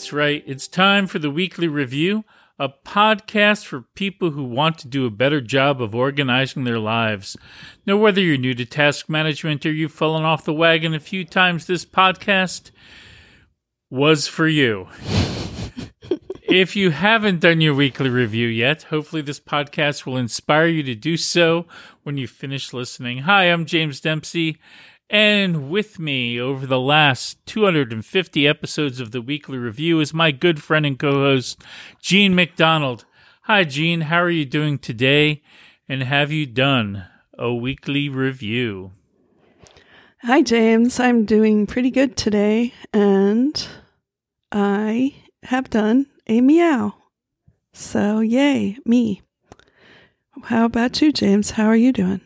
That's right. It's time for the weekly review, a podcast for people who want to do a better job of organizing their lives. Now, whether you're new to task management or you've fallen off the wagon a few times, this podcast was for you. if you haven't done your weekly review yet, hopefully this podcast will inspire you to do so when you finish listening. Hi, I'm James Dempsey. And with me over the last 250 episodes of the weekly review is my good friend and co host, Jean MacDonald. Hi, Jean. How are you doing today? And have you done a weekly review? Hi, James. I'm doing pretty good today. And I have done a meow. So, yay, me. How about you, James? How are you doing?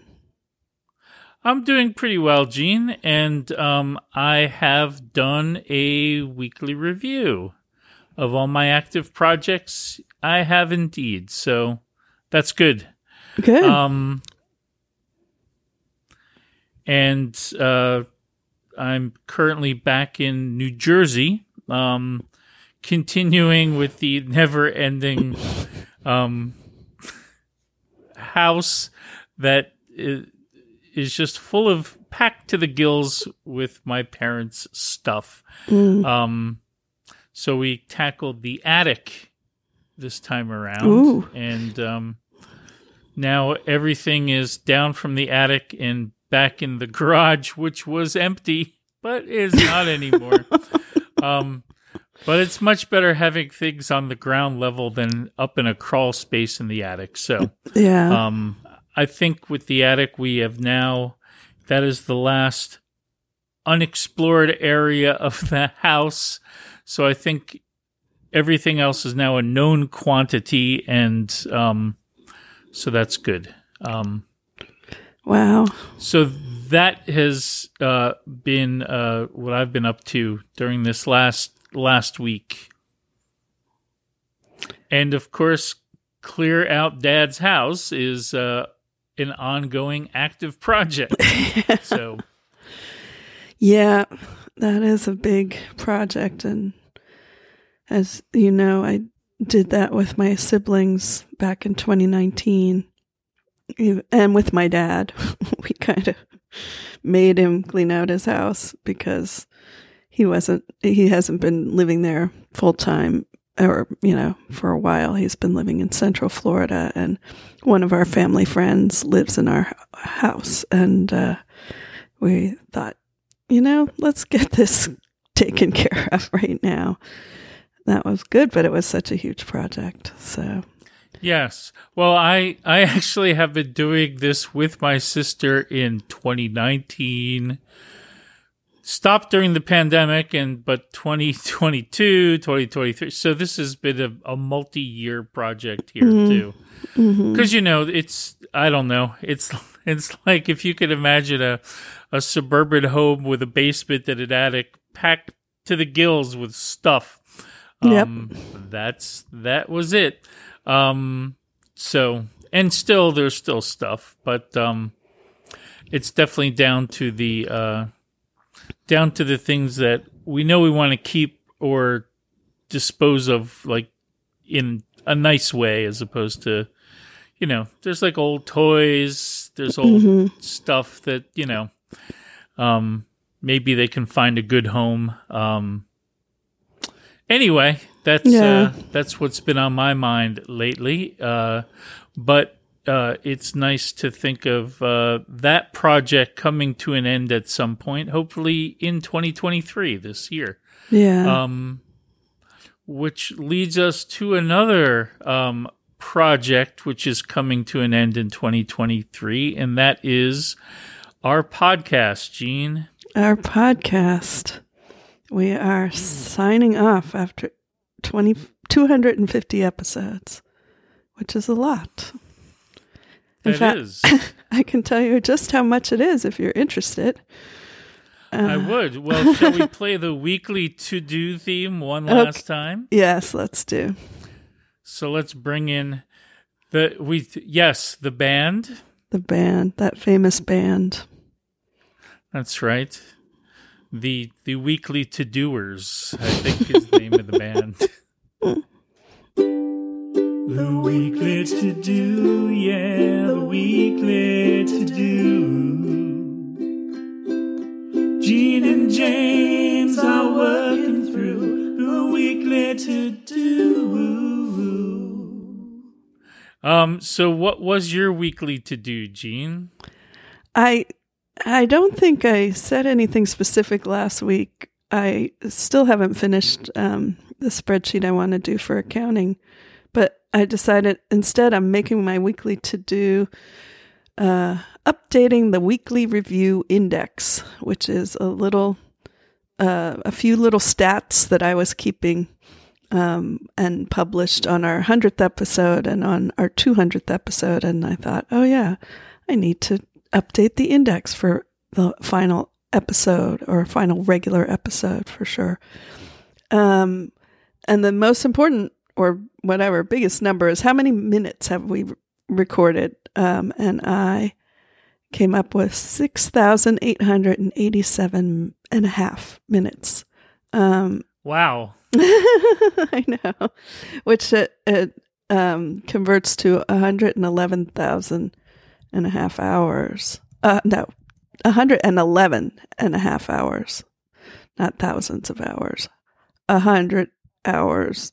I'm doing pretty well, Jean, and um, I have done a weekly review of all my active projects. I have indeed, so that's good. Good. Um, and uh, I'm currently back in New Jersey, um, continuing with the never-ending um, house that. Is, is just full of packed to the gills with my parents' stuff. Mm. Um, so we tackled the attic this time around, Ooh. and um, now everything is down from the attic and back in the garage, which was empty but is not anymore. um, but it's much better having things on the ground level than up in a crawl space in the attic. So, yeah. um, I think with the attic, we have now, that is the last unexplored area of the house. So I think everything else is now a known quantity. And um, so that's good. Um, wow. so that has uh, been uh, what I've been up to during this last last week. And of course, clear out Dad's house is uh, an ongoing active project. so Yeah, that is a big project. And as you know, I did that with my siblings back in 2019 and with my dad. we kind of made him clean out his house because he wasn't, he hasn't been living there full time or, you know, for a while. He's been living in Central Florida and one of our family friends lives in our house. And, uh, we thought, you know, let's get this taken care of right now. That was good, but it was such a huge project. So, yes. Well, I I actually have been doing this with my sister in 2019. Stopped during the pandemic and but 2022, 2023. So this has been a, a multi-year project here Mhm. too. Because you know, it's I don't know. It's it's like if you could imagine a a suburban home with a basement and an attic packed to the gills with stuff. Yep. Um, that's that was it. Um, so and still there's still stuff, but um, it's definitely down to the uh, down to the things that we know we want to keep or dispose of, like in a nice way, as opposed to you know, there's like old toys, there's old Mhm. stuff that, you know, um, maybe they can find a good home. Um, anyway, that's, Yeah. uh, that's what's been on my mind lately. Uh, but, uh, it's nice to think of, uh, that project coming to an end at some point, hopefully in 2023 this year. yeah. Um, which leads us to another um, project which is coming to an end in 2023, and that is our podcast, Jean. Our podcast. We are signing off after 20, 250 episodes, which is a lot. In That fact- is. I can tell you just how much it is if you're interested. I Uh, would. Well, shall we play the weekly to do theme one Okay. last time? Yes, let's do. So let's bring in the we yes the band. The band, that famous band. That's right. the the weekly to doers. I think is the name of the band. The weekly to do, yeah, the weekly to do. Jean and James are working through the weekly to do. Um, so what was your weekly to do, Jean? I I don't think I said anything specific last week. I still haven't finished um, the spreadsheet I want to do for accounting, I decided instead I'm making my weekly to do uh, updating the weekly review index, which is a little, uh, a few little stats that I was keeping um, and published on our 100th episode and on our 200th episode. And I thought, oh, yeah, I need to update the index for the final episode or final regular episode for sure. Um, and the most important or whatever biggest number is how many minutes have we recorded? Um, and I came up with 6,887 and a half minutes. Um, wow. I know, which it, it um, converts to 111,000 and a half hours. Uh, no, 111 and a half hours, not thousands of hours. A hundred hours,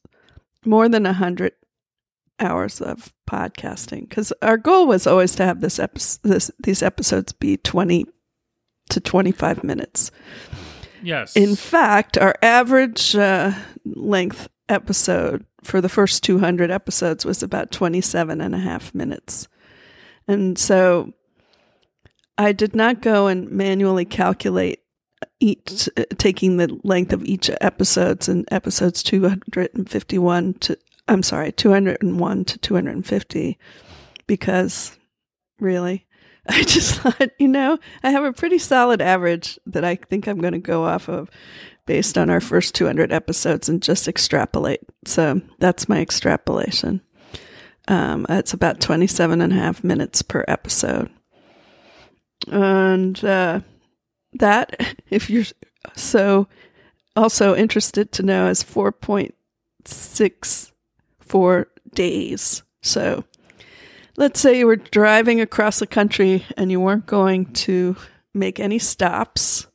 more than a hundred hours of podcasting. Because our goal was always to have this, epi- this these episodes be 20 to 25 minutes. Yes. In fact, our average uh, length episode for the first 200 episodes was about 27 and a half minutes. And so I did not go and manually calculate each taking the length of each episodes and episodes 251 to I'm sorry, 201 to 250 because really I just thought, you know, I have a pretty solid average that I think I'm going to go off of based on our first 200 episodes and just extrapolate. So that's my extrapolation. Um, it's about 27 and a half minutes per episode. And uh, that, if you're so also interested to know, is 4.64 days. So let's say you were driving across the country and you weren't going to make any stops,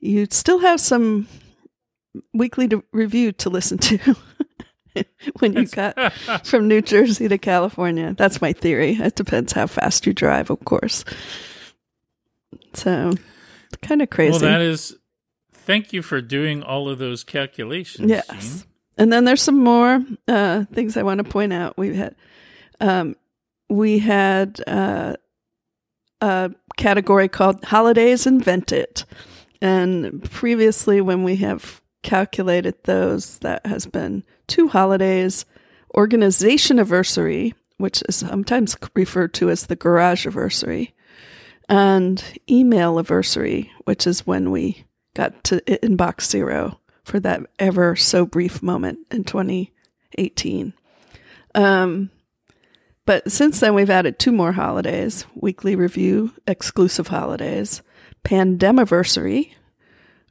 you'd still have some weekly to review to listen to. when you got from New Jersey to California. That's my theory. It depends how fast you drive, of course. So, kind of crazy. Well, that is. Thank you for doing all of those calculations. Yes. Jean. And then there's some more uh, things I want to point out. We had, um, we had uh, a category called Holidays Invented. And previously, when we have calculated those, that has been two holidays, organization anniversary, which is sometimes referred to as the garage anniversary, and email anniversary, which is when we got to inbox zero for that ever so brief moment in 2018. Um, but since then, we've added two more holidays weekly review, exclusive holidays, pandemiversary,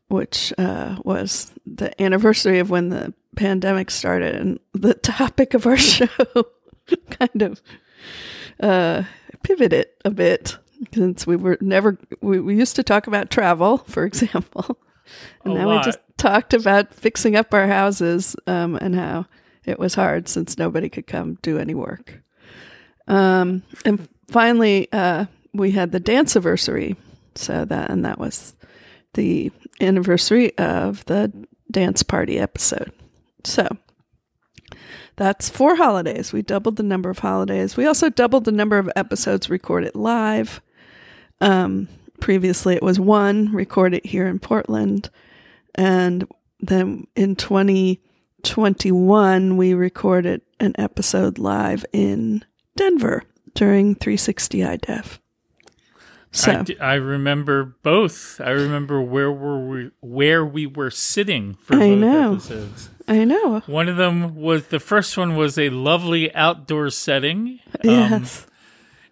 which uh, was the anniversary of when the pandemic started, and the topic of our show kind of uh, pivoted a bit since we were never we, we used to talk about travel, for example, and a now lot. we just talked about fixing up our houses um, and how it was hard since nobody could come do any work. Um, and finally, uh, we had the dance anniversary, so that and that was the anniversary of the dance party episode. So that's four holidays. We doubled the number of holidays. We also doubled the number of episodes recorded live. Um, previously, it was one recorded here in Portland. And then in 2021, we recorded an episode live in Denver during 360 iDev. So I, d- I remember both. I remember where were we where we were sitting for I both know. episodes. I know. One of them was the first one was a lovely outdoor setting. um, Yes.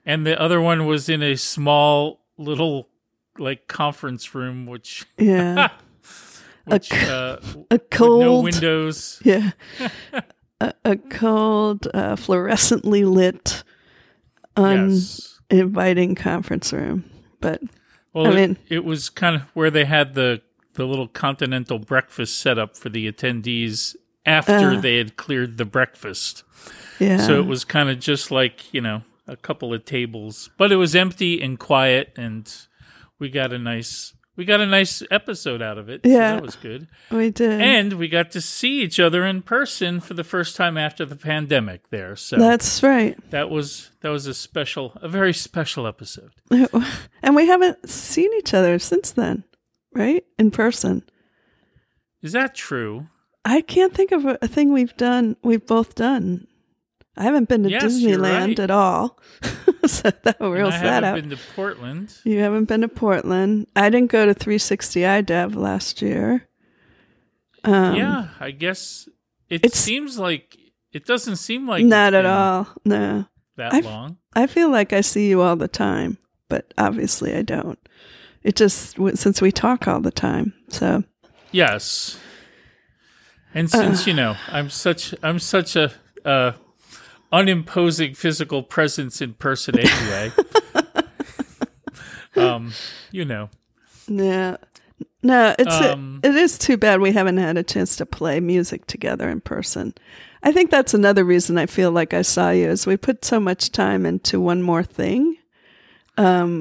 and the other one was in a small little like conference room, which Yeah. which c- uh, a cold no windows. Yeah. a, a cold, uh, fluorescently lit, yes. uninviting conference room. But Well, I it, mean- it was kind of where they had the the little continental breakfast set up for the attendees after Uh. they had cleared the breakfast. yeah. So it was kind of just like, you know, a couple of tables, but it was empty and quiet and we got a nice we got a nice episode out of it. So Yeah. that was good. we did. And we got to see each other in person for the first time after the pandemic there. So That's right. that was that was a special a very special episode. And we haven't seen each other since then, right? In person. Is that true? I can't think of a thing we've done, we've both done. I haven't been to Yes, Disneyland right. at all. so that rules I that haven't out. been to Portland. you haven't been to Portland. I didn't go to 360 iDev last year. Um, yeah, I guess it seems like it doesn't seem like Not at all. No. that long. I feel like I see you all the time, but obviously I don't. It just since we talk all the time. So Yes. And Uh. since you know, I'm such I'm such a uh, unimposing physical presence in person anyway. um, you know, yeah. No, it's Um, it is too bad we haven't had a chance to play music together in person. I think that's another reason I feel like I saw you is we put so much time into one more thing.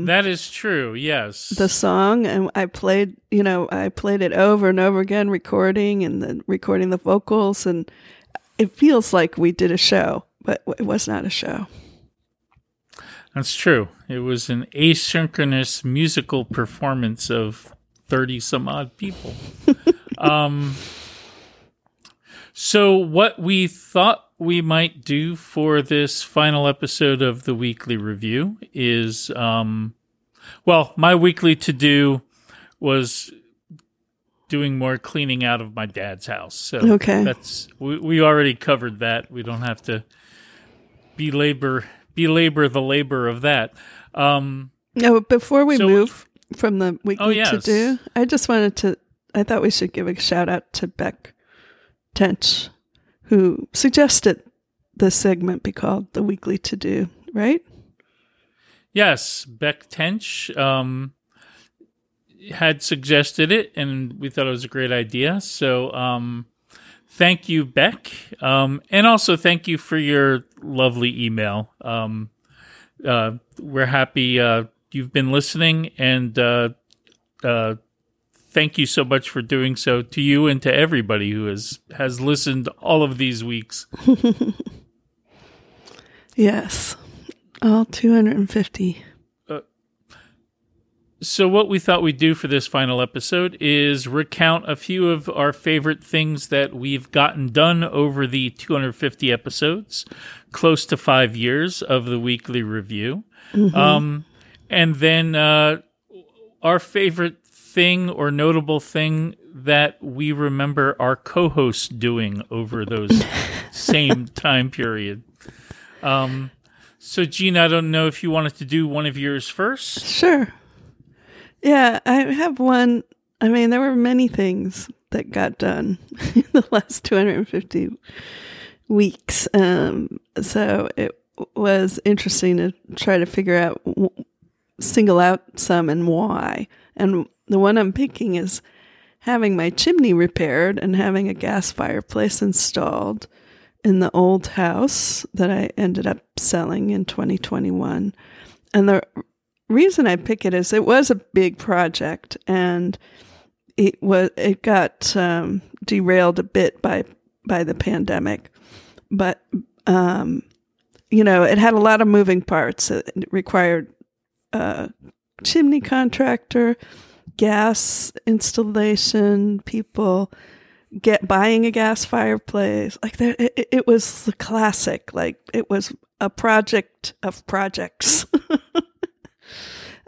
that is true. Yes. the song and I played, you know, I played it over and over again, recording and then recording the vocals. And it feels like we did a show, but it was not a show. That's true. It was an asynchronous musical performance of 30 some odd people. um, so, what we thought we might do for this final episode of the weekly review is um, well, my weekly to do was doing more cleaning out of my dad's house. So, Okay. that's we, we already covered that. We don't have to belabor belabor the labor of that. Um, No, before we So- move from the weekly Oh, to do, I just wanted to, I thought we should give a shout out to Beck Tench, who suggested this segment be called the weekly to do, right? Yes, Beck Tench um, had suggested it, and we thought it was a great idea. So, um, thank you, Beck, um, and also thank you for your lovely email. Um, uh, we're happy uh, you've been listening, and uh, uh, thank you so much for doing so to you and to everybody who has has listened all of these weeks. Yes. All 250. So, what we thought we'd do for this final episode is recount a few of our favorite things that we've gotten done over the 250 episodes, close to five years of the weekly review. Um, and then uh, our favorite thing or notable thing that we remember our co hosts doing over those same time period. Um, so, Jean, I don't know if you wanted to do one of yours first. Sure. Yeah, I have one. I mean, there were many things that got done in the last 250 weeks. Um, so it was interesting to try to figure out, single out some and why. And the one I'm picking is having my chimney repaired and having a gas fireplace installed in the old house that I ended up selling in 2021. And the reason I pick it is it was a big project and it was it got um, derailed a bit by by the pandemic, but um, you know it had a lot of moving parts. It required a chimney contractor, gas installation, people get buying a gas fireplace. Like there, it, it was the classic. Like it was a project of projects.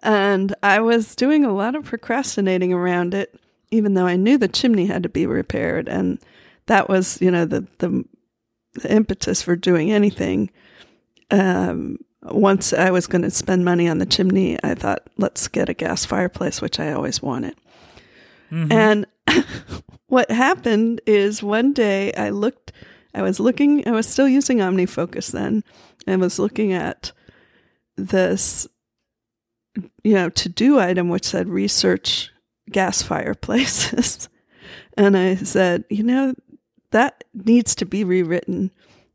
And I was doing a lot of procrastinating around it, even though I knew the chimney had to be repaired, and that was, you know, the the, the impetus for doing anything. Um, once I was going to spend money on the chimney, I thought, let's get a gas fireplace, which I always wanted. And what happened is one day I looked, I was looking, I was still using OmniFocus then, and was looking at this, you know, to do item which said research gas fireplaces. and I said, you know, that needs to be rewritten.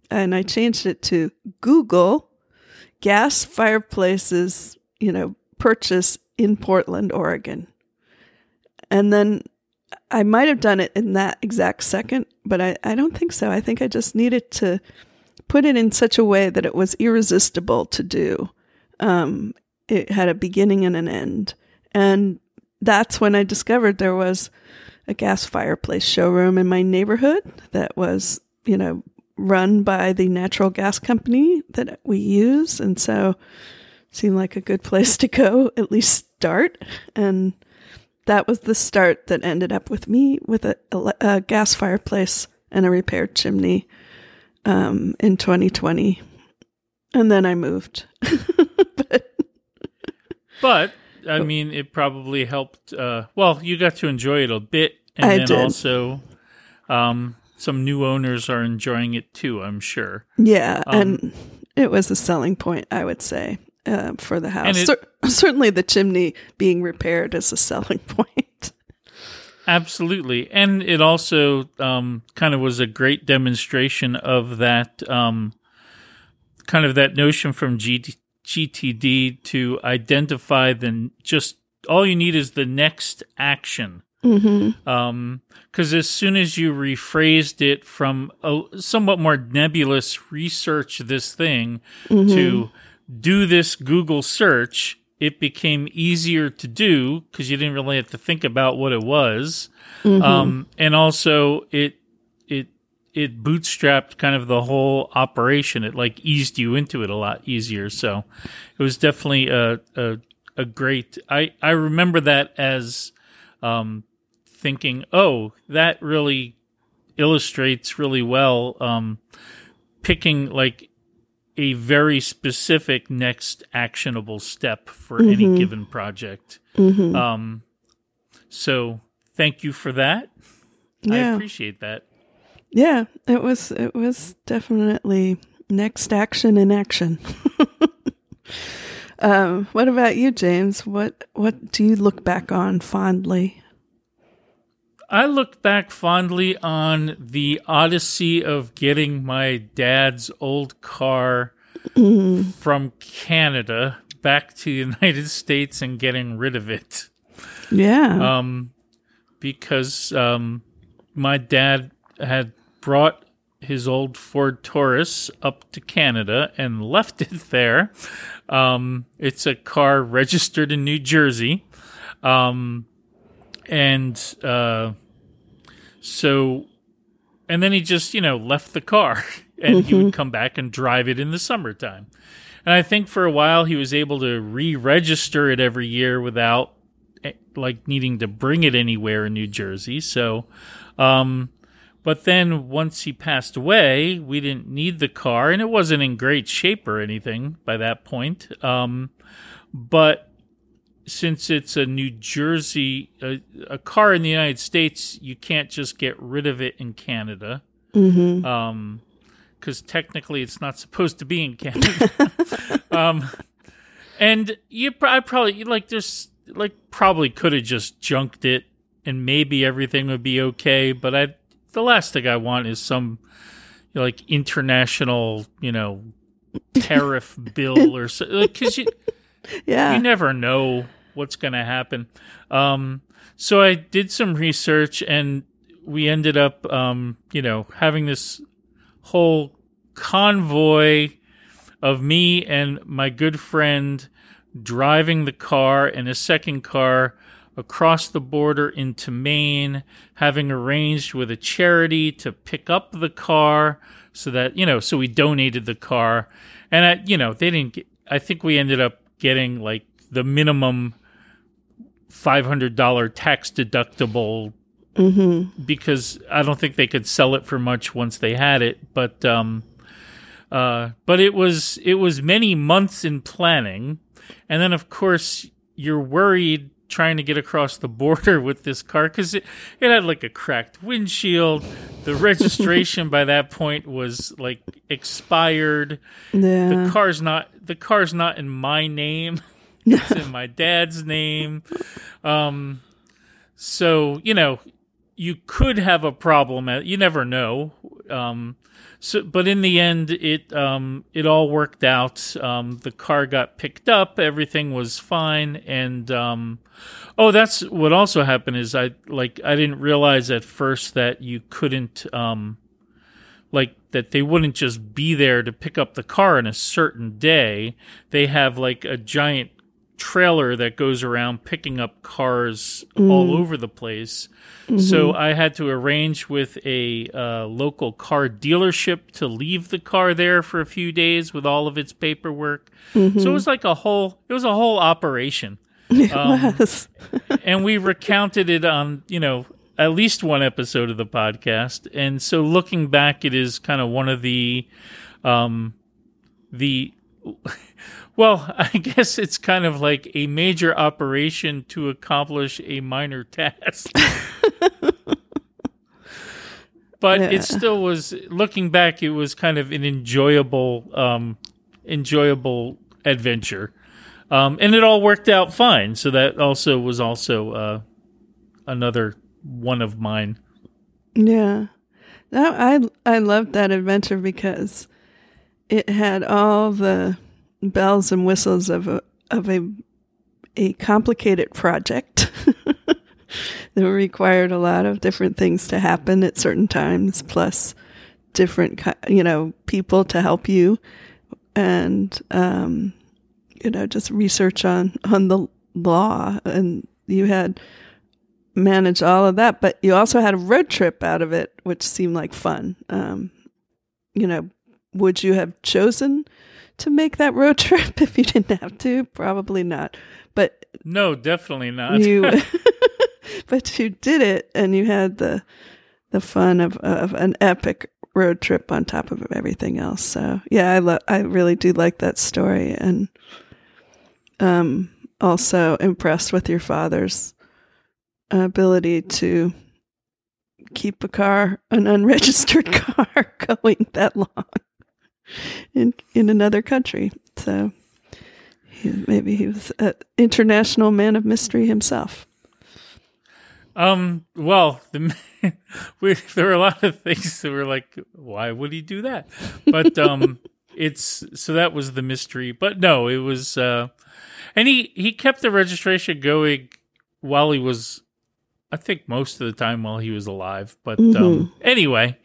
And I changed it to Google gas fireplaces, you know, purchase in Portland, Oregon. And then I might have done it in that exact second, but I, I don't think so. I think I just needed to put it in such a way that it was irresistible to do. Um, it had a beginning and an end. And that's when I discovered there was a gas fireplace showroom in my neighborhood that was, you know, run by the natural gas company that we use. And so seemed like a good place to go, at least start. And that was the start that ended up with me with a, a, gas fireplace and a repaired chimney um, in 2020. And then I moved. but, But I mean, it probably helped. Uh, well, you got to enjoy it a bit, and I then did. also, um, some new owners are enjoying it too. I'm sure. yeah, Um, and it was a selling point, I would say, uh, for the house. It- Cer- certainly the chimney being repaired is a selling point. Absolutely, and it also um, kind of was a great demonstration of that um, kind of that notion from G- GTD to identify the just all you need is the next action. Mm-hmm. because as soon as you rephrased it from a somewhat more nebulous research this thing to do this Google search, it became easier to do because you didn't really have to think about what it was, um, and also it it bootstrapped kind of the whole operation. It like eased you into it a lot easier. So it was definitely a a, a great. I I remember that as um, thinking, oh, that really illustrates really well um, picking like a very specific next actionable step for any given project. Um, so thank you for that. I appreciate that. Yeah, it was it was definitely next action in action. um, what about you, James? What what do you look back on fondly? I look back fondly on the odyssey of getting my dad's old car from Canada back to the United States and getting rid of it. Yeah. um, because um, my dad had brought his old Ford Taurus up to Canada and left it there. Um, it's a car registered in New Jersey. Um, and uh, so, and then he just, you know, left the car and he would come back and drive it in the summertime. And I think for a while he was able to re register it every year without eh, like needing to bring it anywhere in New Jersey. So, um, but then once he passed away, we didn't need the car, and it wasn't in great shape or anything by that point. Um, but since it's a New Jersey, a, a car in the United States, you can't just get rid of it in Canada. mm-hmm. Um, because technically it's not supposed to be in Canada. um, and you, I probably like there's like probably could have just junked it, and maybe everything would be okay. But I, the last thing I want is some you know, like international, you know, tariff bill or so, because you Yeah. you never know what's going to happen. Um, so I did some research and we ended up, um, you know, having this whole convoy of me and my good friend driving the car and a second car across the border into Maine, having arranged with a charity to pick up the car so that, you know, so we donated the car. And I, you know, they didn't get, I think we ended up getting like the minimum $500 tax deductible mm-hmm. because I don't think they could sell it for much once they had it. But um, Uh, but it was it was many months in planning, and then of course you're worried trying to get across the border with this car because it, it had like a cracked windshield. The registration by that point was like expired. Yeah. The car's not the car's not in my name. it's in my dad's name. Um, so you know, you could have a problem. You never know. Um, so, but in the end, it um, it all worked out. Um, the car got picked up. Everything was fine. And um, oh, that's what also happened is I like I didn't realize at first that you couldn't um, like that they wouldn't just be there to pick up the car on a certain day. They have like a giant trailer that goes around picking up cars mm. all over the place. Mm-hmm. So I had to arrange with a uh, local car dealership to leave the car there for a few days with all of its paperwork. Mm-hmm. So it was like a whole it was a whole operation. It um, was. and we recounted it on, you know, at least one episode of the podcast. And so looking back it is kind of one of the um the well, I guess it's kind of like a major operation to accomplish a minor task. but yeah. it still was looking back it was kind of an enjoyable um, enjoyable adventure. Um, and it all worked out fine. So that also was also uh, another one of mine. Yeah. I I loved that adventure because it had all the bells and whistles of a of a a complicated project that required a lot of different things to happen at certain times, plus different you know people to help you, and um, you know just research on on the law, and you had managed all of that, but you also had a road trip out of it, which seemed like fun. Um, you know, would you have chosen to make that road trip if you didn't have to? Probably not. But no, definitely not. you, but you did it, and you had the the fun of of an epic road trip on top of everything else. So yeah, I lo- I really do like that story, and um, also impressed with your father's ability to keep a car, an unregistered car, going that long in in another country. So he, maybe he was an international man of mystery himself. Um. Well, the, we, there were a lot of things that were like, why would he do that? But um, it's so that was the mystery. But no, it was. Uh, and he he kept the registration going while he was, I think, most of the time while he was alive. But mm-hmm. um, anyway,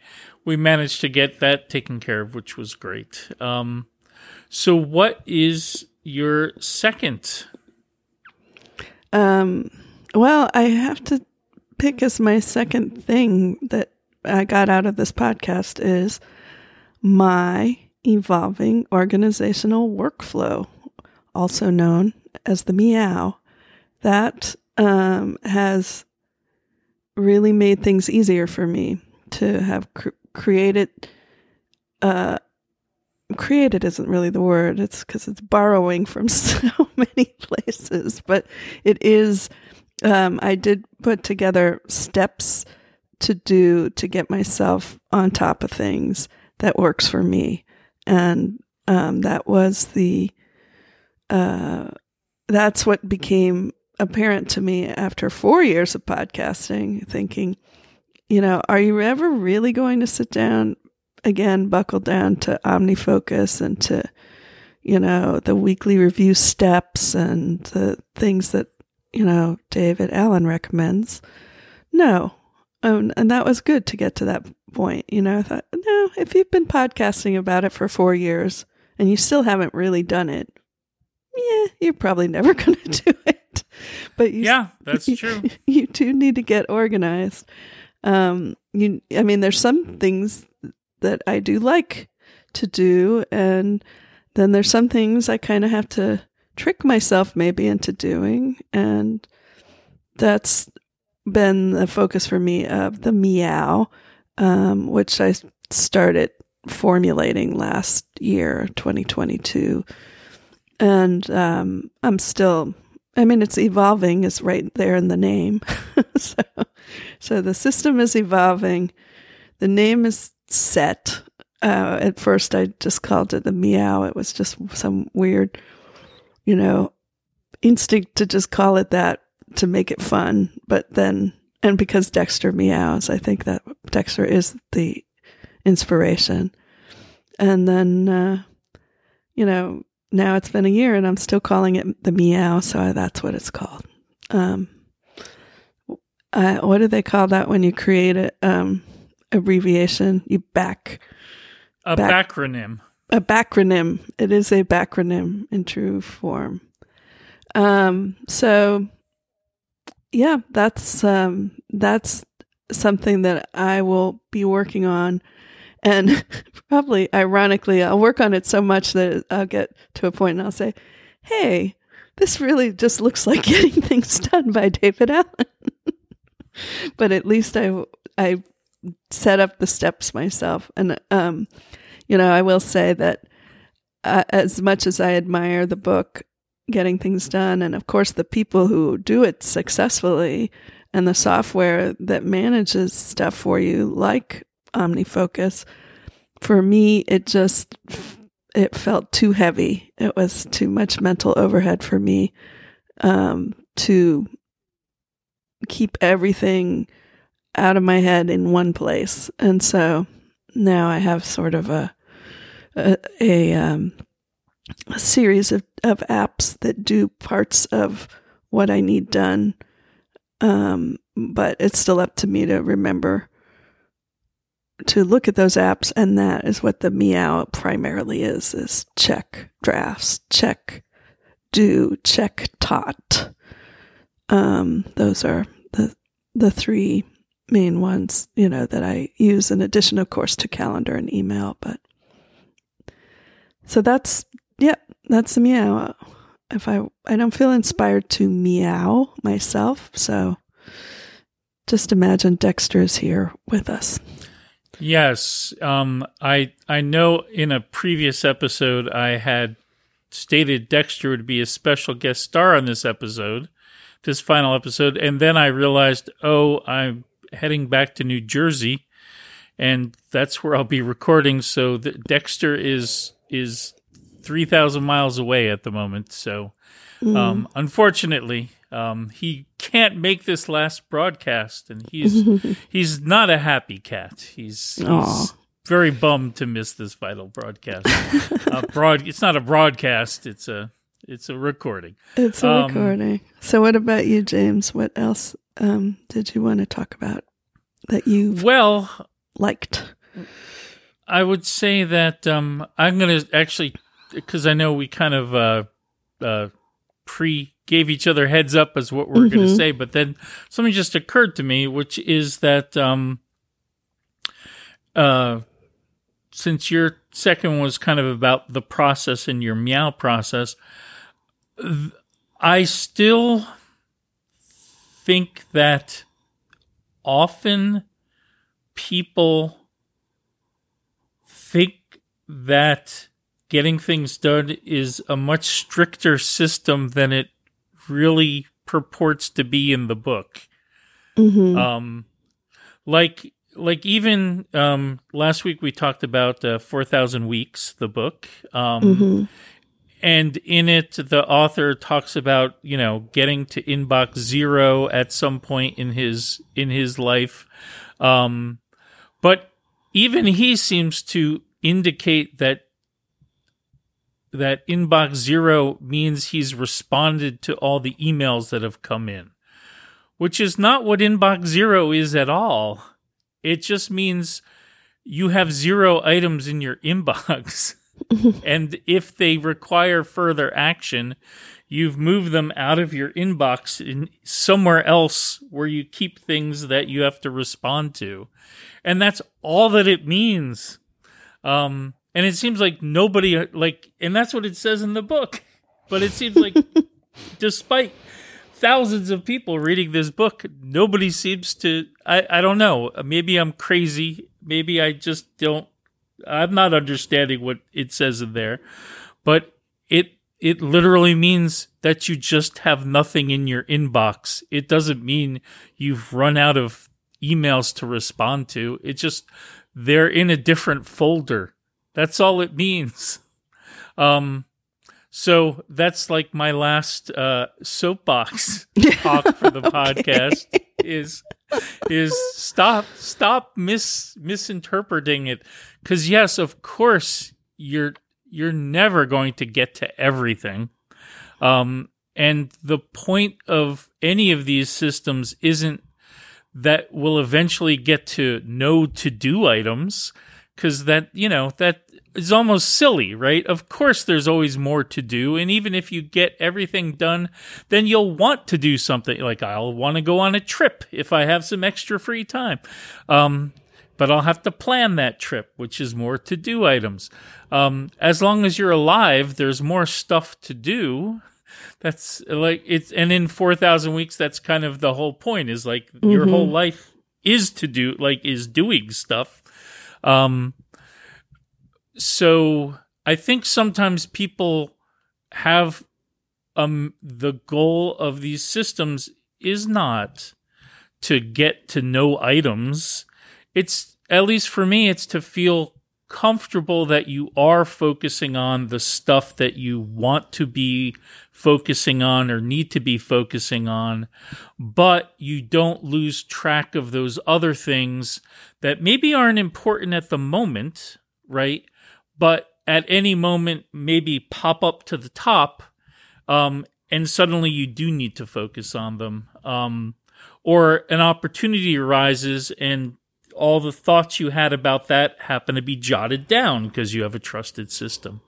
we managed to get that taken care of, which was great. Um, so, what is your second? Um, well, I have to pick as my second thing that I got out of this podcast is my evolving organizational workflow, also known as the meow. That um, has really made things easier for me to have cr- created uh created isn't really the word. It's because it's borrowing from so many places but it is um i did put together steps to do to get myself on top of things that works for me. And um that was the uh that's what became apparent to me after four years of podcasting thinking you know, are you ever really going to sit down again, buckle down to OmniFocus and to, you know, the weekly review steps and the things that, you know, David Allen recommends? No. Um, and that was good to get to that point. You know, I thought, no, if you've been podcasting about it for four years and you still haven't really done it, yeah, you're probably never going to do it. But you, yeah, that's true. You do need to get organized. Um, you, I mean, there's some things that I do like to do, and then there's some things I kind of have to trick myself maybe into doing, and that's been the focus for me of the meow, um, which I started formulating last year, 2022. And um, I'm still, I mean, it's evolving, is right there in the name. so, so the system is evolving. The name is set. Uh, at first, I just called it the meow. It was just some weird, you know, instinct to just call it that to make it fun. But then, and because Dexter meows, I think that Dexter is the inspiration. And then, uh, you know, now it's been a year and I'm still calling it the meow. So that's what it's called. Um, uh, what do they call that when you create a um, abbreviation? You back a back, backronym. A backronym. It is a backronym in true form. Um, so yeah, that's um, that's something that I will be working on. And probably ironically, I'll work on it so much that I'll get to a point and I'll say, Hey, this really just looks like getting things done by David Allen. but at least I, I set up the steps myself. And, um, you know, I will say that uh, as much as I admire the book, Getting Things Done, and of course the people who do it successfully, and the software that manages stuff for you, like OmniFocus, for me, it just it felt too heavy. It was too much mental overhead for me um, to keep everything out of my head in one place, and so now I have sort of a a, a, um, a series of, of apps that do parts of what I need done. Um, but it's still up to me to remember to look at those apps, and that is what the meow primarily is: is check drafts, check do, check tot. Um, those are the the three main ones, you know, that I use in addition, of course, to calendar and email. But so that's yeah, that's the meow. If I I don't feel inspired to meow myself, so just imagine dexter is here with us. Yes, um, I I know in a previous episode I had stated Dexter would be a special guest star on this episode, this final episode, and then I realized, oh, I'm heading back to New Jersey, and that's where I'll be recording. So the, Dexter is is three thousand miles away at the moment. So, mm. um, unfortunately, um, he can't make this last broadcast, and he's he's not a happy cat. He's, he's very bummed to miss this vital broadcast. uh, broad, it's not a broadcast; it's a it's a recording. It's a um, recording. So, what about you, James? What else um, did you want to talk about that you well liked? I would say that um, I'm going to actually, because I know we kind of uh, uh, pre gave each other heads up as what we're mm-hmm. going to say, but then something just occurred to me, which is that um, uh, since your second was kind of about the process and your meow process, I still think that often people think that getting things done is a much stricter system than it really purports to be in the book. Mm-hmm. Um, like like even um, last week we talked about uh, 4000 weeks the book um, mm-hmm and in it the author talks about you know getting to inbox zero at some point in his in his life um, but even he seems to indicate that that inbox zero means he's responded to all the emails that have come in which is not what inbox zero is at all it just means you have zero items in your inbox and if they require further action, you've moved them out of your inbox in somewhere else where you keep things that you have to respond to. And that's all that it means. Um, and it seems like nobody like, and that's what it says in the book. But it seems like, despite thousands of people reading this book, nobody seems to. I I don't know. Maybe I'm crazy. Maybe I just don't I'm not understanding what it says in there, but it it literally means that you just have nothing in your inbox. It doesn't mean you've run out of emails to respond to. It just they're in a different folder. That's all it means. Um so that's like my last uh, soapbox talk for the podcast is is stop stop mis misinterpreting it. Because yes, of course you're you're never going to get to everything, um, and the point of any of these systems isn't that we'll eventually get to no to do items because that you know that is almost silly, right? Of course, there's always more to do. And even if you get everything done, then you'll want to do something like I'll want to go on a trip if I have some extra free time. Um, but I'll have to plan that trip, which is more to do items. Um, as long as you're alive, there's more stuff to do. That's like it's, and in 4,000 weeks, that's kind of the whole point is like mm-hmm. your whole life is to do, like, is doing stuff. Um, so I think sometimes people have um the goal of these systems is not to get to know items. It's at least for me, it's to feel comfortable that you are focusing on the stuff that you want to be focusing on or need to be focusing on, but you don't lose track of those other things that maybe aren't important at the moment, right? But at any moment maybe pop up to the top um, and suddenly you do need to focus on them. Um, or an opportunity arises and all the thoughts you had about that happen to be jotted down because you have a trusted system.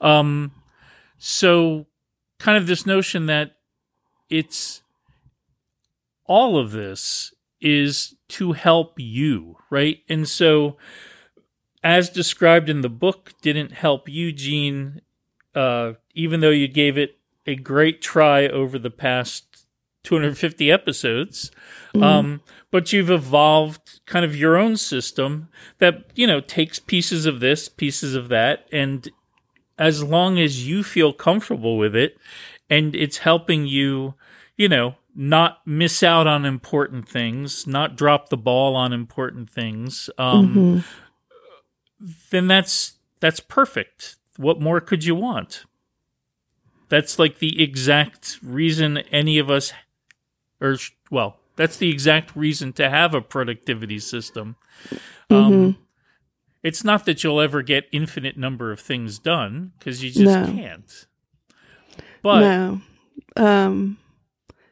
Um, so kind of this notion that it's all of this is to help you right? And so as described in the book, didn't help you Jean, uh, even though you gave it a great try over the past 250 episodes. Mm-hmm. Um, but you've evolved kind of your own system that, you know, takes pieces of this, pieces of that. And as long as you feel comfortable with it and it's helping you, you know, not miss out on important things, not drop the ball on important things. Um, mm-hmm then that's that's perfect. What more could you want? That's like the exact reason any of us, or well, that's the exact reason to have a productivity system. Mm-hmm. Um, it's not that you'll ever get infinite number of things done because you just no. can't. But no. um,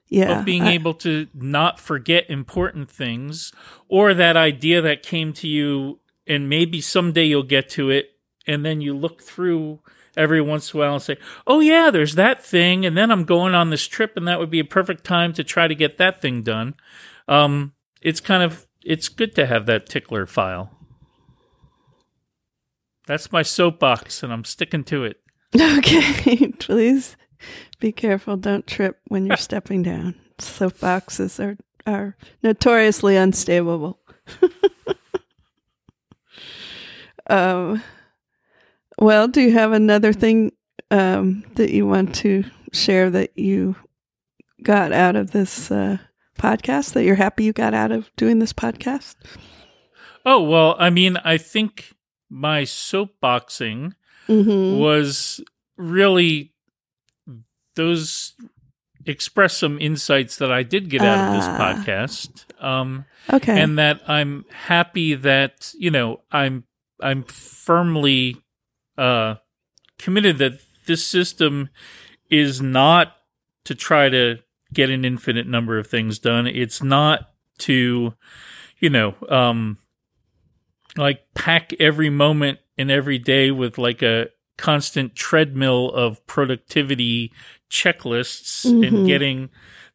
yeah, but being I, able to not forget important things, or that idea that came to you and maybe someday you'll get to it and then you look through every once in a while and say, "Oh yeah, there's that thing," and then I'm going on this trip, and that would be a perfect time to try to get that thing done. Um, it's kind of it's good to have that tickler file. That's my soapbox, and I'm sticking to it. Okay, please be careful. Don't trip when you're stepping down. Soapboxes are are notoriously unstable. Um, well, do you have another thing um, that you want to share that you got out of this uh, podcast that you're happy you got out of doing this podcast? Oh, well, I mean, I think my soapboxing mm-hmm. was really those express some insights that I did get out of this ah. podcast. Um, okay. And that I'm happy that, you know, I'm I'm firmly uh, committed that this system is not to try to get an infinite number of things done. It's not to, you know, um, like pack every moment and every day with like a constant treadmill of productivity checklists mm-hmm. and getting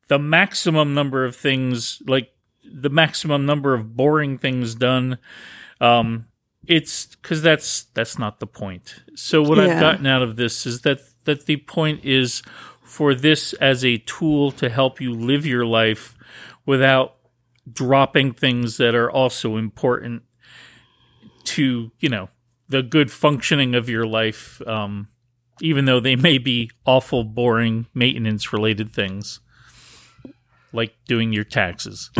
the maximum number of things, like the maximum number of boring things done. Um, it's because that's that's not the point. So what yeah. I've gotten out of this is that that the point is for this as a tool to help you live your life without dropping things that are also important to you know the good functioning of your life, um, even though they may be awful, boring maintenance related things, like doing your taxes.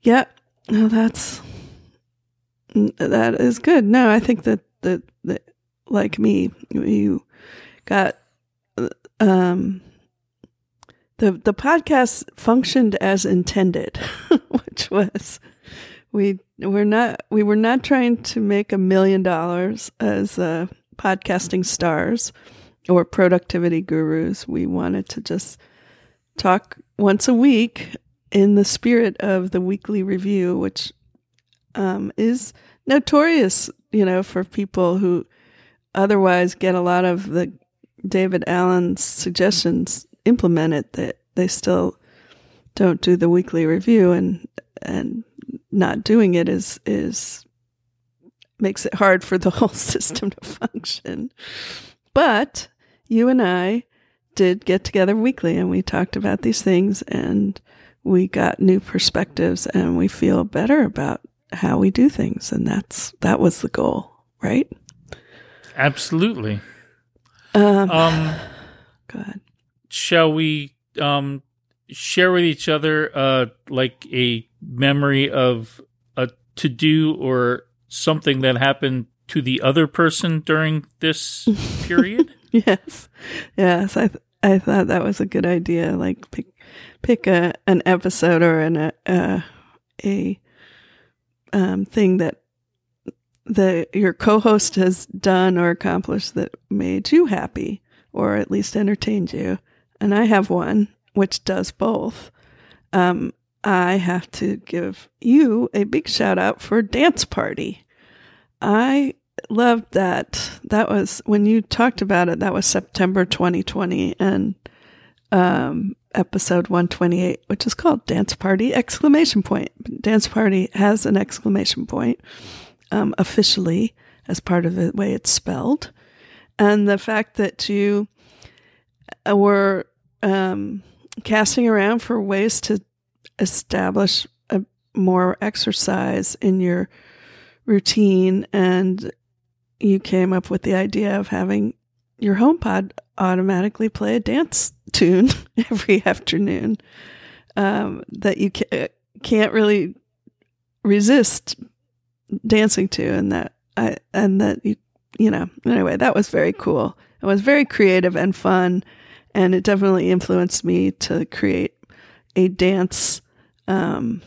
yeah, no, that's that is good. No, I think that that, that like me, you got um the the podcast functioned as intended, which was we we're not we were not trying to make a million dollars as uh, podcasting stars or productivity gurus. We wanted to just talk once a week in the spirit of the weekly review, which um, is notorious, you know, for people who otherwise get a lot of the David Allen's suggestions implemented that they still don't do the weekly review and and not doing it is is makes it hard for the whole system to function. But you and I did get together weekly and we talked about these things and we got new perspectives and we feel better about how we do things and that's that was the goal, right? Absolutely. Um, Um, go ahead. shall we um share with each other uh like a memory of a to do or something that happened to the other person during this period? Yes, yes. I th- I thought that was a good idea. Like pick pick a an episode or an a a, a um, thing that the your co-host has done or accomplished that made you happy or at least entertained you. And I have one which does both. Um, I have to give you a big shout out for Dance Party. I loved that. That was when you talked about it, that was September 2020 and um, episode 128, which is called Dance Party exclamation point. Dance Party has an exclamation point um, officially as part of the way it's spelled. And the fact that you uh, were um, casting around for ways to establish a more exercise in your routine and you came up with the idea of having your HomePod automatically play a dance tune every afternoon um, that you ca- can't really resist dancing to, and that I and that you you know anyway that was very cool. It was very creative and fun, and it definitely influenced me to create a dance um,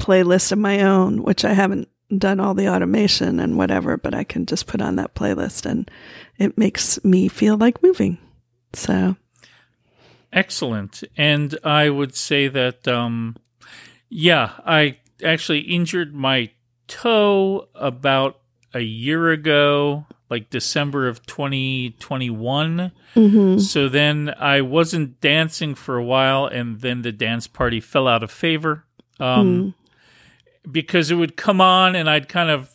playlist of my own, which I haven't done all the automation and whatever, but I can just put on that playlist and it makes me feel like moving. So Excellent. And I would say that, um, yeah, I actually injured my toe about a year ago, like December of 2021. mhm. So then I wasn't dancing for a while, and then the dance party fell out of favor um, because it would come on and I'd kind of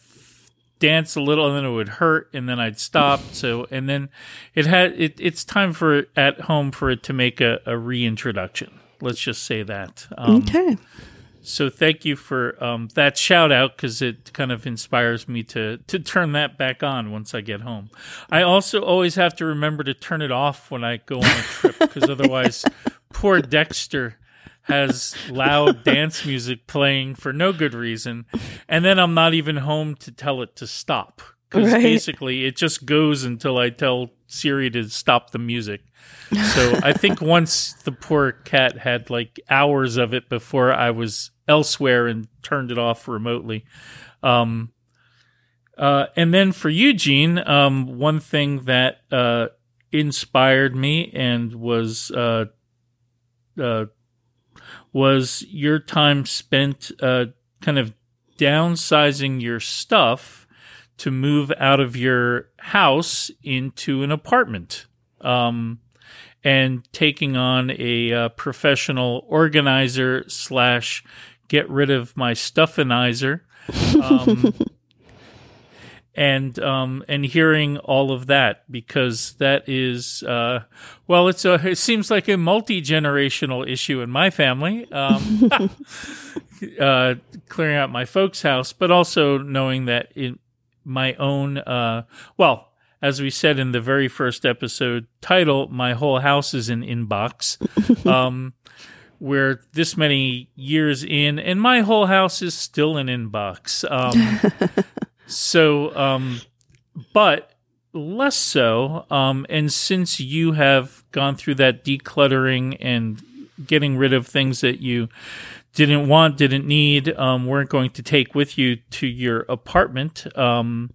dance a little, and then it would hurt, and then I'd stop. So and then it had it, it's time for at home for it to make a, a reintroduction. Let's just say that. Um, okay. so thank you for um, that shout out because it kind of inspires me to to turn that back on once I get home. I also always have to remember to turn it off when I go on a trip because otherwise, poor Dexter has loud dance music playing for no good reason, and then I'm not even home to tell it to stop because Right. basically it just goes until I tell Siri to stop the music. So I think once the poor cat had like hours of it before I was elsewhere and turned it off remotely. Um, uh, and then for you Jean, um, one thing that uh, inspired me and was uh, uh, was your time spent uh, kind of downsizing your stuff to move out of your house into an apartment. Um, and taking on a uh, professional organizer slash get rid of my stuffinizer. Um, and um, and hearing all of that because that is uh, well, it's a it seems like a multi generational issue in my family. Um, uh, clearing out my folks' house, but also knowing that in my own uh, well, as we said in the very first episode title, my whole house is an inbox. um, we're this many years in, and my whole house is still an inbox. Um, so, um, but less so. Um, and since you have gone through that decluttering and getting rid of things that you didn't want, didn't need, um, weren't going to take with you to your apartment, um,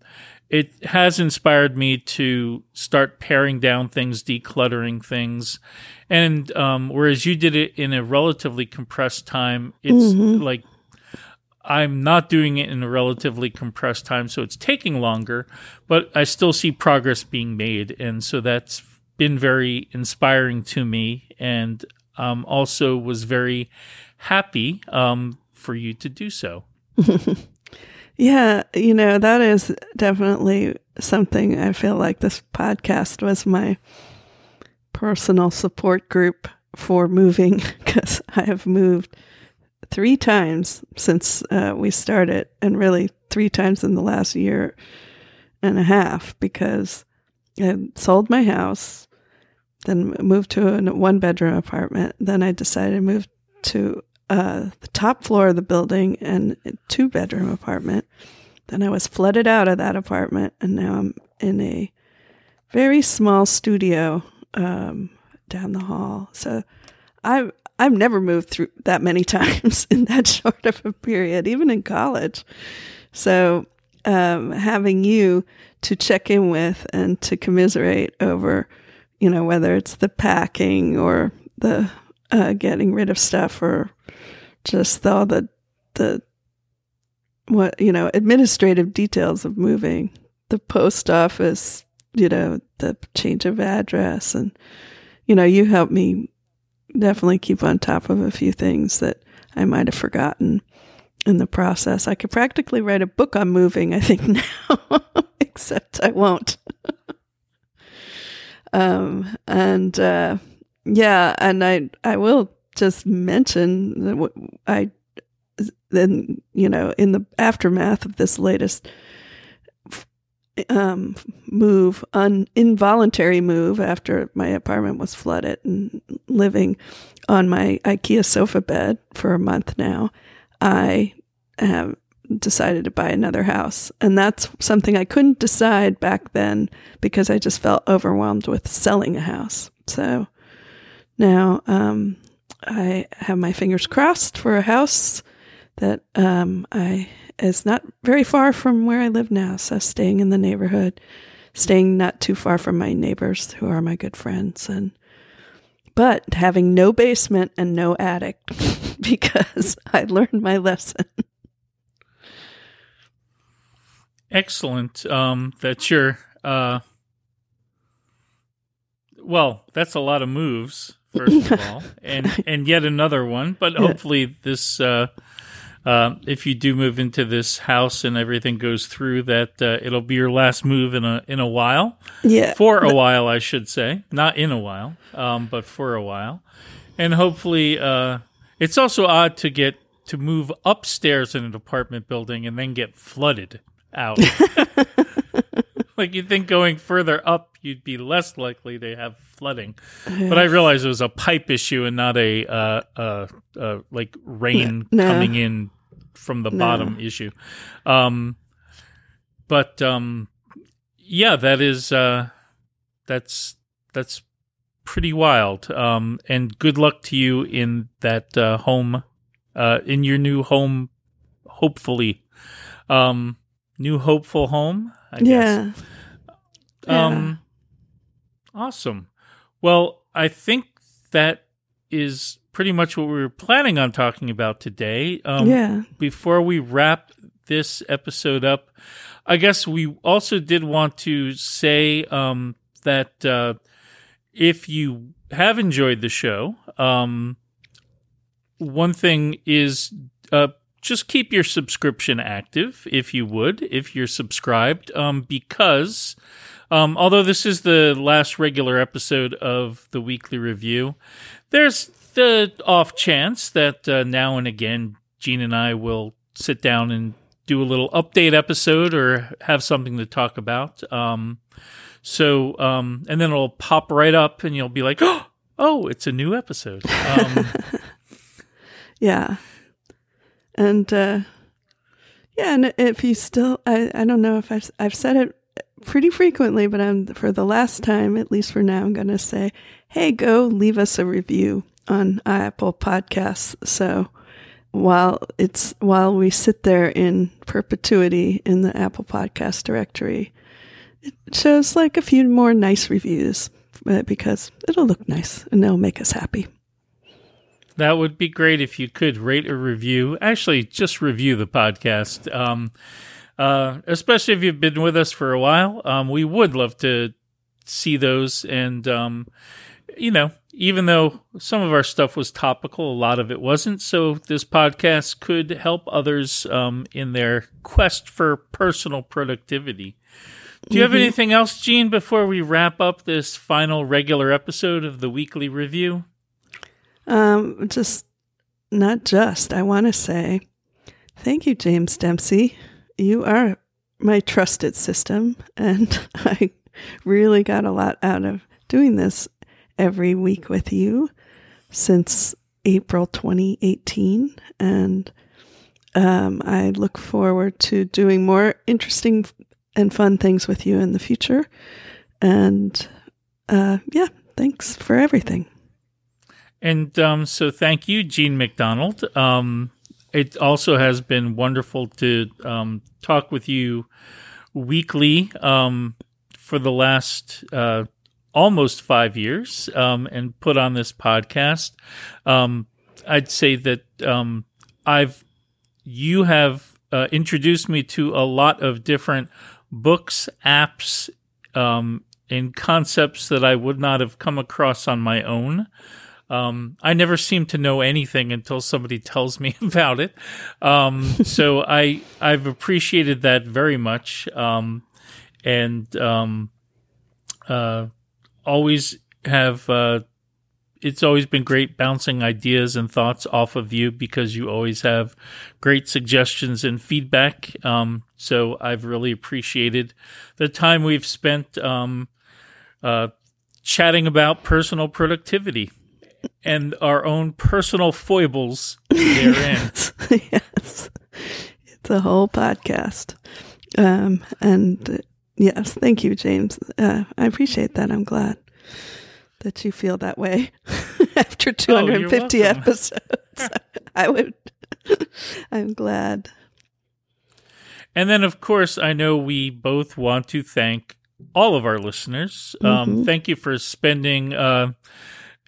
it has inspired me to start paring down things, decluttering things. And um, whereas you did it in a relatively compressed time, it's mm-hmm. like I'm not doing it in a relatively compressed time, so it's taking longer, but I still see progress being made. And so that's been very inspiring to me and um, also was very happy um, for you to do so. Yeah, you know, that is definitely something I feel like this podcast was my personal support group for moving because I have moved three times since uh, we started, and really three times in the last year and a half because I sold my house, then moved to a one bedroom apartment. Then I decided to move to uh, the top floor of the building and a two bedroom apartment. Then I was flooded out of that apartment, and now I'm in a very small studio um, down the hall. So I've I've never moved through that many times in that short of a period, even in college. So um, having you to check in with and to commiserate over, you know, whether it's the packing or the uh, getting rid of stuff or just all the the what you know administrative details of moving the post office you know the change of address and you know you helped me definitely keep on top of a few things that i might have forgotten in the process. I could practically write a book on moving i think now except i won't. Um and uh yeah and i i will just mention that I then you know in the aftermath of this latest um, move, an involuntary move after my apartment was flooded and living on my IKEA sofa bed for a month now, I have decided to buy another house. And that's something I couldn't decide back then because I just felt overwhelmed with selling a house. So now um, I have my fingers crossed for a house that um, I is not very far from where I live now. So staying in the neighborhood, staying not too far from my neighbors who are my good friends, and but having no basement and no attic because I learned my lesson. Excellent. Um, that's your uh, well, that's a lot of moves first of all, and and yet another one. But hopefully, this uh, uh, if you do move into this house and everything goes through, that uh, it'll be your last move in a in a while. Yeah, for a while, I should say, not in a while, um, but for a while, and hopefully, uh, it's also odd to get to move upstairs in an apartment building and then get flooded out. like you think going further up, you'd be less likely to have flooding. But I realized it was a pipe issue and not a uh, uh, uh, like rain no. coming in from the no. bottom issue. Um, but um, yeah, that is uh, that's that's pretty wild. Um, and good luck to you in that uh, home, uh, in your new home. Hopefully, um, new hopeful home. I yeah. Guess. Um, yeah. awesome. Well, I think that is pretty much what we were planning on talking about today. Um, yeah. Before we wrap this episode up, I guess we also did want to say um, that uh, if you have enjoyed the show, um, one thing is uh, just keep your subscription active if you would, if you're subscribed, um, because um, although this is the last regular episode of the weekly review, there's the off chance that uh, now and again Jean and I will sit down and do a little update episode or have something to talk about. Um, so, um, and then it'll pop right up and you'll be like, oh, it's a new episode. Um, yeah. And, uh, yeah, and if you still, I, I don't know if I've, I've said it pretty frequently, but I'm for the last time, at least for now, I'm going to say, hey, go leave us a review on Apple Podcasts. So while it's while we sit there in perpetuity in the Apple Podcast directory, it shows like a few more nice reviews uh, because it'll look nice and it'll make us happy. That would be great if you could rate a review. Actually, just review the podcast. Um, uh, especially if you've been with us for a while. Um, we would love to see those. And, um, you know, even though some of our stuff was topical, a lot of it wasn't. So this podcast could help others um, in their quest for personal productivity. Do you have mm-hmm. anything else, Jean, before we wrap up this final regular episode of the weekly review? Um, just not just. I want to say thank you, James Dempsey, you are my trusted system, and I really got a lot out of doing this every week with you since April 2018. And um, I look forward to doing more interesting and fun things with you in the future. And uh, yeah, thanks for everything. And um, so, thank you, Jean MacDonald. Um, it also has been wonderful to um, talk with you weekly um, for the last uh, almost five years um, and put on this podcast. Um, I'd say that um, I've you have uh, introduced me to a lot of different books, apps, um, and concepts that I would not have come across on my own. Um, I never seem to know anything until somebody tells me about it. Um, so I I've appreciated that very much, and uh, always have. Uh, it's always been great bouncing ideas and thoughts off of you because you always have great suggestions and feedback. Um, so I've really appreciated the time we've spent um, uh, chatting about personal productivity and our own personal foibles therein. yes. It's a whole podcast. Um, and yes, thank you, James. Uh, I appreciate that. I'm glad that you feel that way after 250 oh, episodes. I would, I'm glad. And then, of course, I know we both want to thank all of our listeners. Um, mm-hmm. Thank you for spending uh,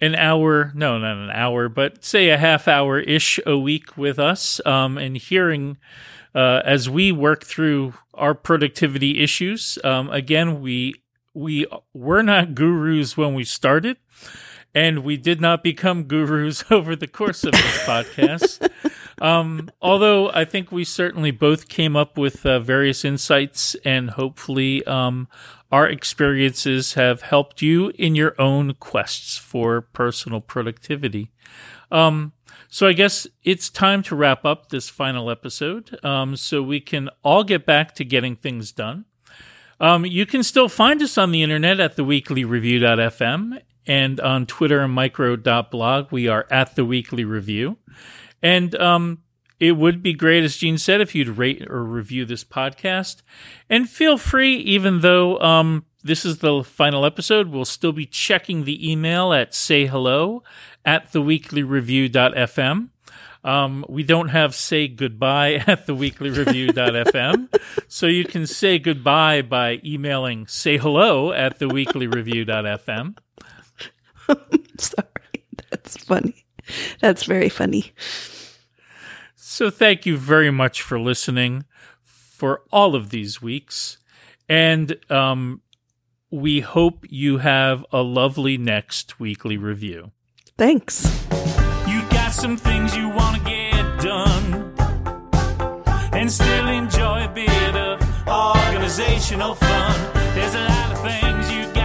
an hour, no, not an hour, but say a half hour ish a week with us um, and hearing uh, as we work through our productivity issues. Um, again, we we were not gurus when we started, and we did not become gurus over the course of this podcast. Um, although I think we certainly both came up with uh, various insights and hopefully um, our experiences have helped you in your own quests for personal productivity. Um, so I guess it's time to wrap up this final episode um, so we can all get back to getting things done. Um, you can still find us on the internet at theweeklyreview.fm and on Twitter and micro.blog. We are at the weekly review. And um, it would be great, as Jean said, if you'd rate or review this podcast. And feel free, even though um, this is the final episode, we'll still be checking the email at say hello at theweeklyreview.fm. Um, we don't have say goodbye at theweeklyreview.fm. so you can say goodbye by emailing say hello at theweeklyreview.fm. Sorry. That's funny. That's very funny. So thank you very much for listening for all of these weeks. And um, we hope you have a lovely next weekly review. Thanks. You got some things you want to get done. and still enjoy a bit of organizational fun. There's a lot of things you gotta